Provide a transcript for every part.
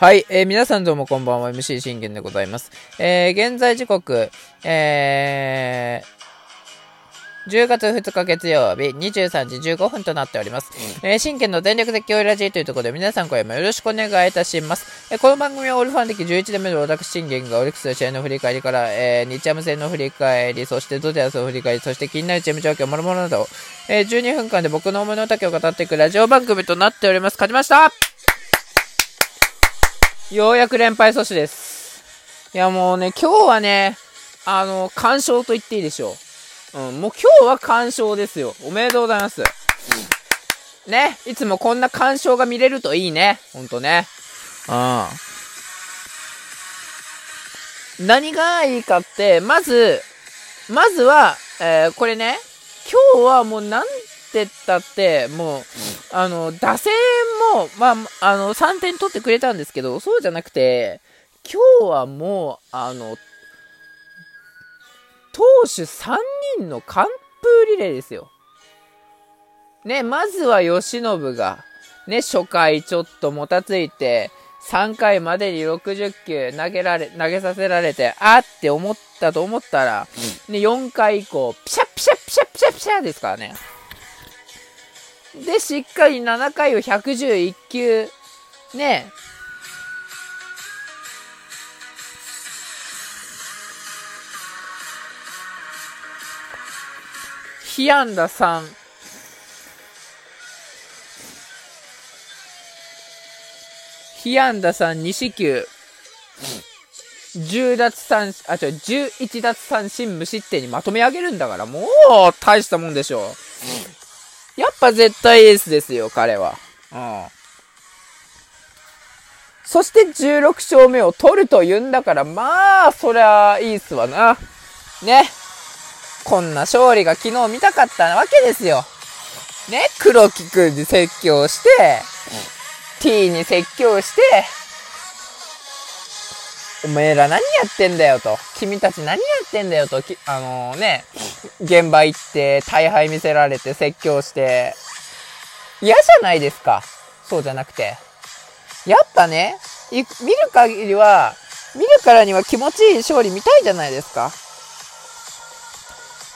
はい、えー、皆さんどうもこんばんは、MC 信玄でございます。えー、現在時刻、えー、10月2日月曜日23時15分となっております。えー、信玄の全力絶叫ラジーというところで皆さん今夜もよろしくお願いいたします。えー、この番組はオールファン歴11年目の私信玄がオリックスの試合の振り返りから、えー、日ハム戦の振り返り、そしてドジャースの振り返り、そして気になるチーム状況、もろもろなど、えー、12分間で僕の思いの丈を語っていくラジオ番組となっております。勝ちましたようやく連敗阻止です。いやもうね、今日はね、あの、完勝と言っていいでしょう。うん、もう今日は完勝ですよ。おめでとうございます。ね、いつもこんな干渉が見れるといいね。ほんとね。うん。何がいいかって、まず、まずは、えー、これね、今日はもうなんてったって、もう、あの、打線も、まあ、あの、3点取ってくれたんですけど、そうじゃなくて、今日はもう、あの、投手3人の完封リレーですよ。ね、まずは吉信が、ね、初回ちょっともたついて、3回までに60球投げられ、投げさせられて、あって思ったと思ったら、ね、4回以降、ピシャピシャピシャピシャピシャですからね。で、しっかり7回を111球、ね、被安打3。被安打3、2四球。10奪三、あ、違う、11奪三振無失点にまとめ上げるんだから、もう、大したもんでしょう。やっぱ絶対エースですよ、彼は。うん。そして16勝目を取ると言うんだから、まあ、そりゃいいっすわな。ね。こんな勝利が昨日見たかったわけですよ。ね、黒木くんに説教して、T に説教して、お前ら何やってんだよと。君たち何やってんだよと。あのー、ね、現場行って大敗見せられて説教して、嫌じゃないですか。そうじゃなくて。やっぱね、見る限りは、見るからには気持ちいい勝利見たいじゃないですか。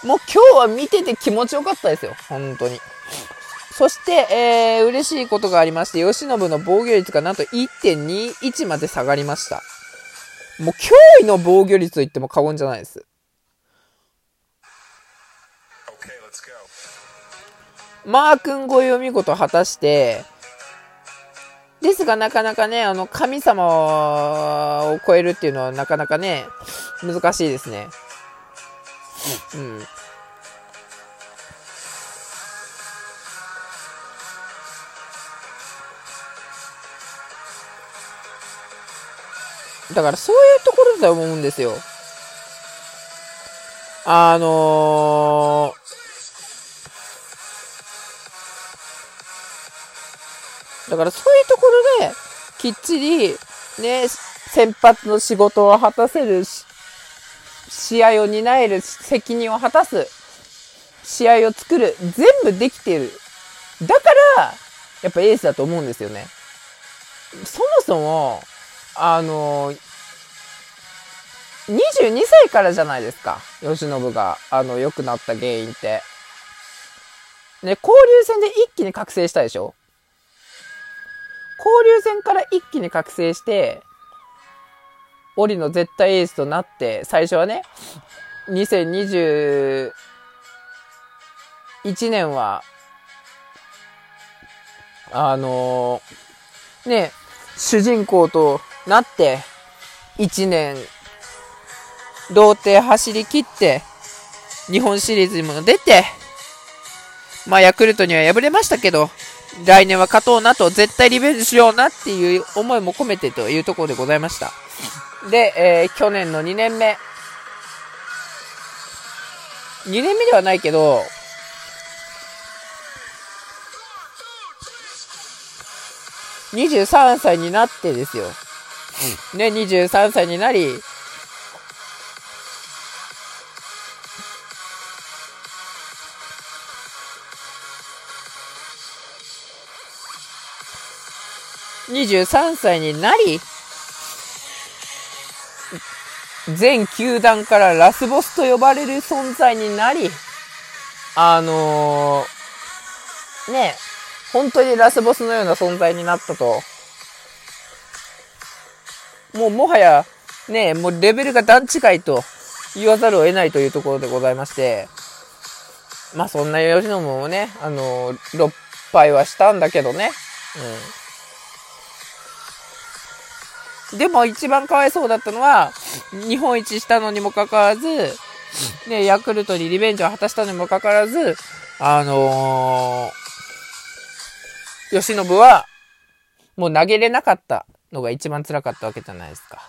もう今日は見てて気持ちよかったですよ。本当に。そして、えー、嬉しいことがありまして、吉信の防御率がなんと1.21まで下がりました。もう驚異の防御率と言っても過言じゃないです。マー君超えを見事果たして、ですがなかなかね、あの、神様を超えるっていうのはなかなかね、難しいですね。うん。だからそういうところだと思うんですよ。あのー、だからそういうところで、きっちり、ね、先発の仕事を果たせるし、試合を担える責任を果たす、試合を作る、全部できてる。だから、やっぱエースだと思うんですよね。そもそも、あのー、22歳からじゃないですか。慶喜が、あの、良くなった原因って。ね、交流戦で一気に覚醒したでしょ？交流戦から一気に覚醒して、オリの絶対エースとなって、最初はね、2021年は、あのー、ね、主人公となって、1年、童貞走り切って、日本シリーズにも出て、まあ、ヤクルトには敗れましたけど、来年は勝とうなと、絶対リベンジしようなっていう思いも込めてというところでございました。で、えー、去年の2年目。2年目ではないけど、23歳になってですよ。ね、23歳になり、23歳になり、全球団からラスボスと呼ばれる存在になり、あのー、ね、本当にラスボスのような存在になったと。もうもはや、ね、もうレベルが段違いと言わざるを得ないというところでございまして、まあそんな吉野もね、あの、6敗はしたんだけどね。うん。でも一番かわいそうだったのは、日本一したのにもかかわらず、ね、ヤクルトにリベンジを果たしたのにもかかわらず、あのー、吉信は、もう投げれなかったのが一番辛かったわけじゃないですか。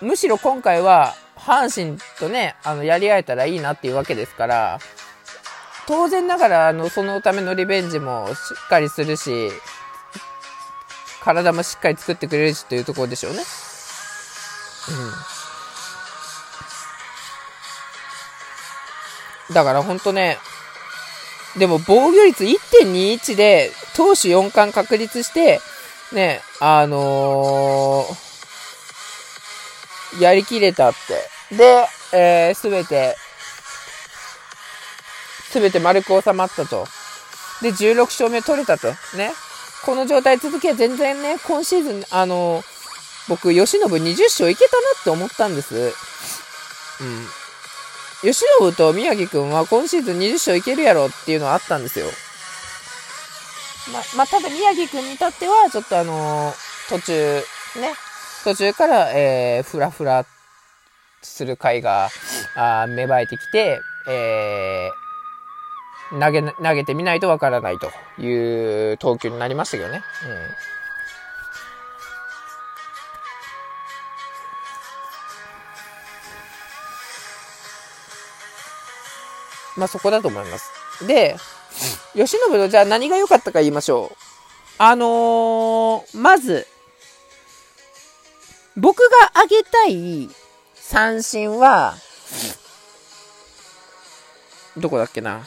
むしろ今回は、阪神とね、あの、やり合えたらいいなっていうわけですから、当然ながら、あの、そのためのリベンジもしっかりするし、体もしっかり作ってくれるしというところでしょうね。うん。だからほんとね、でも防御率1.21で投手4冠確立して、ね、あのー、やりきれたって。で、えー、すべて、すべて丸く収まったと。で、16勝目取れたと。ね。この状態続きは全然ね、今シーズン、あの、僕、吉信20勝いけたなって思ったんです。うん。吉信と宮城くんは今シーズン20勝いけるやろっていうのはあったんですよ。ま、まあ、ただ宮城くんに至っては、ちょっとあのー、途中、ね、途中から、えー、ふらふらする回が、あ芽生えてきて、えー、投げ、投げてみないとわからないという投球になりましたけどね。うん。まあそこだと思います。で、吉信のじゃあ何が良かったか言いましょう。あのー、まず、僕が挙げたい三振は、どこだっけな。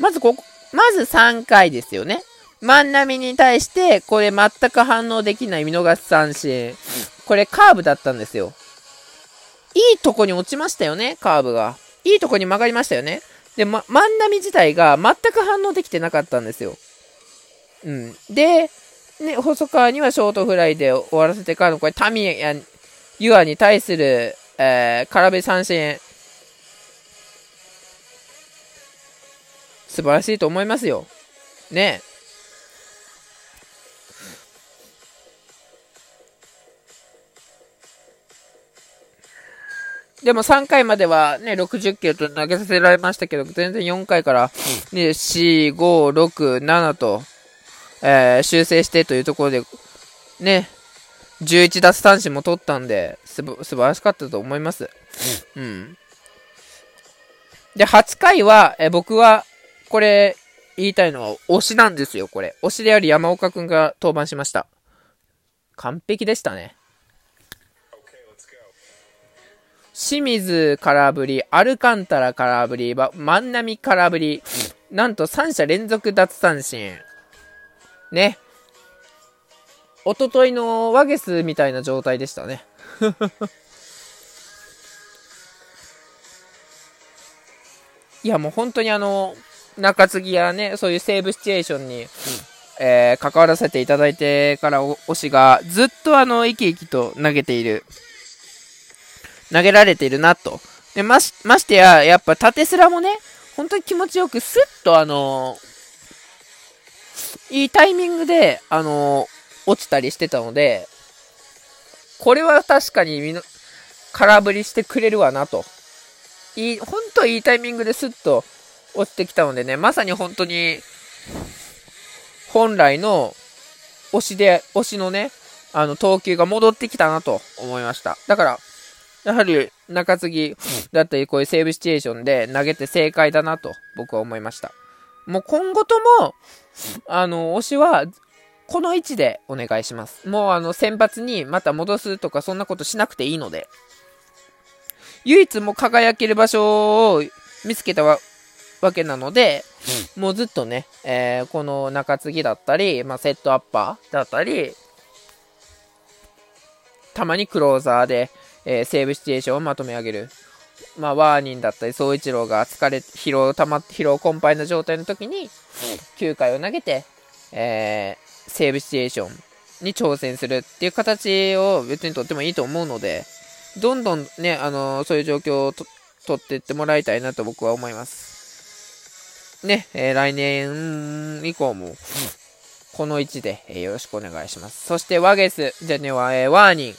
まずここ、まず3回ですよね。万波に対して、これ全く反応できない見逃し三振。これカーブだったんですよ。いいとこに落ちましたよね、カーブが。いいとこに曲がりましたよね。で、ま、万波自体が全く反応できてなかったんですよ。うん。で、ね、細川にはショートフライで終わらせてからの、これ、タミヤ、ユアに対する、えー、空振り三振。素晴らしいと思いますよ。ねでも3回まではね、60キロと投げさせられましたけど、全然4回から、ね、4、5、6、7と、えー、修正してというところで、ね、11奪三振も取ったんで、す素晴らしかったと思います。うん。で、8回は、え僕は、これ、言いたいのは推しなんですよ、これ。推しであり山岡くんが登板しました。完璧でしたね。清水空振り、アルカンタラ空振り、万波空振り、なんと3者連続奪三振。ね。おとといのワゲスみたいな状態でしたね。いやもう本当にあの、中継ぎやね、そういうセーブシチュエーションに、えー、関わらせていただいてから推しがずっとあの、生き生きと投げている、投げられているなと。で、まし、ましてや、やっぱ縦スラもね、本当に気持ちよくスッとあのいいタイミングで、あの落ちたりしてたので、これは確かに、空振りしてくれるわなと。いい、ほんといいタイミングでスッと落ちてきたのでね、まさに本当に、本来の推しで、推しのね、あの、投球が戻ってきたなと思いました。だから、やはり中継ぎだったり、こういうセーブシチュエーションで投げて正解だなと僕は思いました。もう今後とも、あの、推しは、この位置でお願いします。もうあの、先発にまた戻すとかそんなことしなくていいので、唯一も輝ける場所を見つけたわけなので、もうずっとね、えー、この中継ぎだったり、まあ、セットアッパーだったり、たまにクローザーで、えー、セーブシチュエーションをまとめ上げる。まあ、ワーニンだったり、総一郎が疲れ、疲労たま、疲労困憊の状態の時に、9回を投げて、えー、セーブシチュエーションに挑戦するっていう形を別にとってもいいと思うので、どんどんね、あのー、そういう状況をと取っていってもらいたいなと僕は思います。ね、えー、来年以降も、この位置で、えー、よろしくお願いします。そして、ワゲス、じゃねは、えー、ワーニン。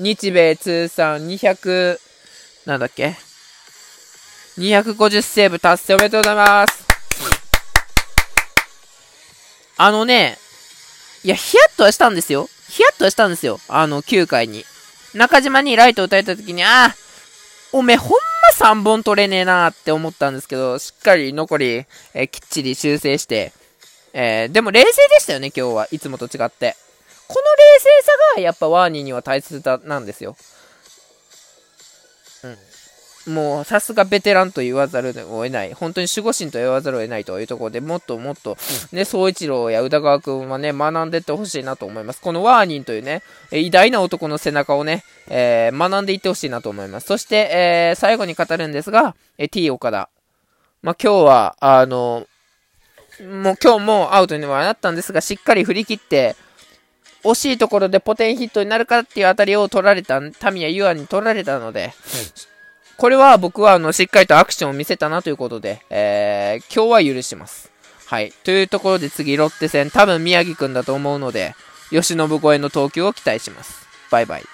日米通算200、なんだっけ ?250 セーブ達成おめでとうございます。あのね、いや、ヒヤッとはしたんですよ。ヒヤッとはしたんですよ。あの、9回に。中島にライト打たれた時に、ああ、おめほんま3本取れねえなって思ったんですけど、しっかり残り、えー、きっちり修正して、えー、でも冷静でしたよね、今日はいつもと違って。この冷静さがやっぱワーニーには大切だなんですよ。うん。もうさすがベテランと言わざるを得ない。本当に守護神と言わざるを得ないというところでもっともっと、ね、総一郎や宇田川君はね、学んでってほしいなと思います。このワーニンというね、偉大な男の背中をね、えー、学んでいってほしいなと思います。そして、えー、最後に語るんですが、え T 岡田。まあ、今日は、あの、もう今日もアウトにはなったんですが、しっかり振り切って、惜しいところでポテンヒットになるかっていうあたりを取られた、タミヤユアに取られたので、これは僕はあの、しっかりとアクションを見せたなということで、えー、今日は許します。はい。というところで次、ロッテ戦、多分宮城くんだと思うので、吉信超えの投球を期待します。バイバイ。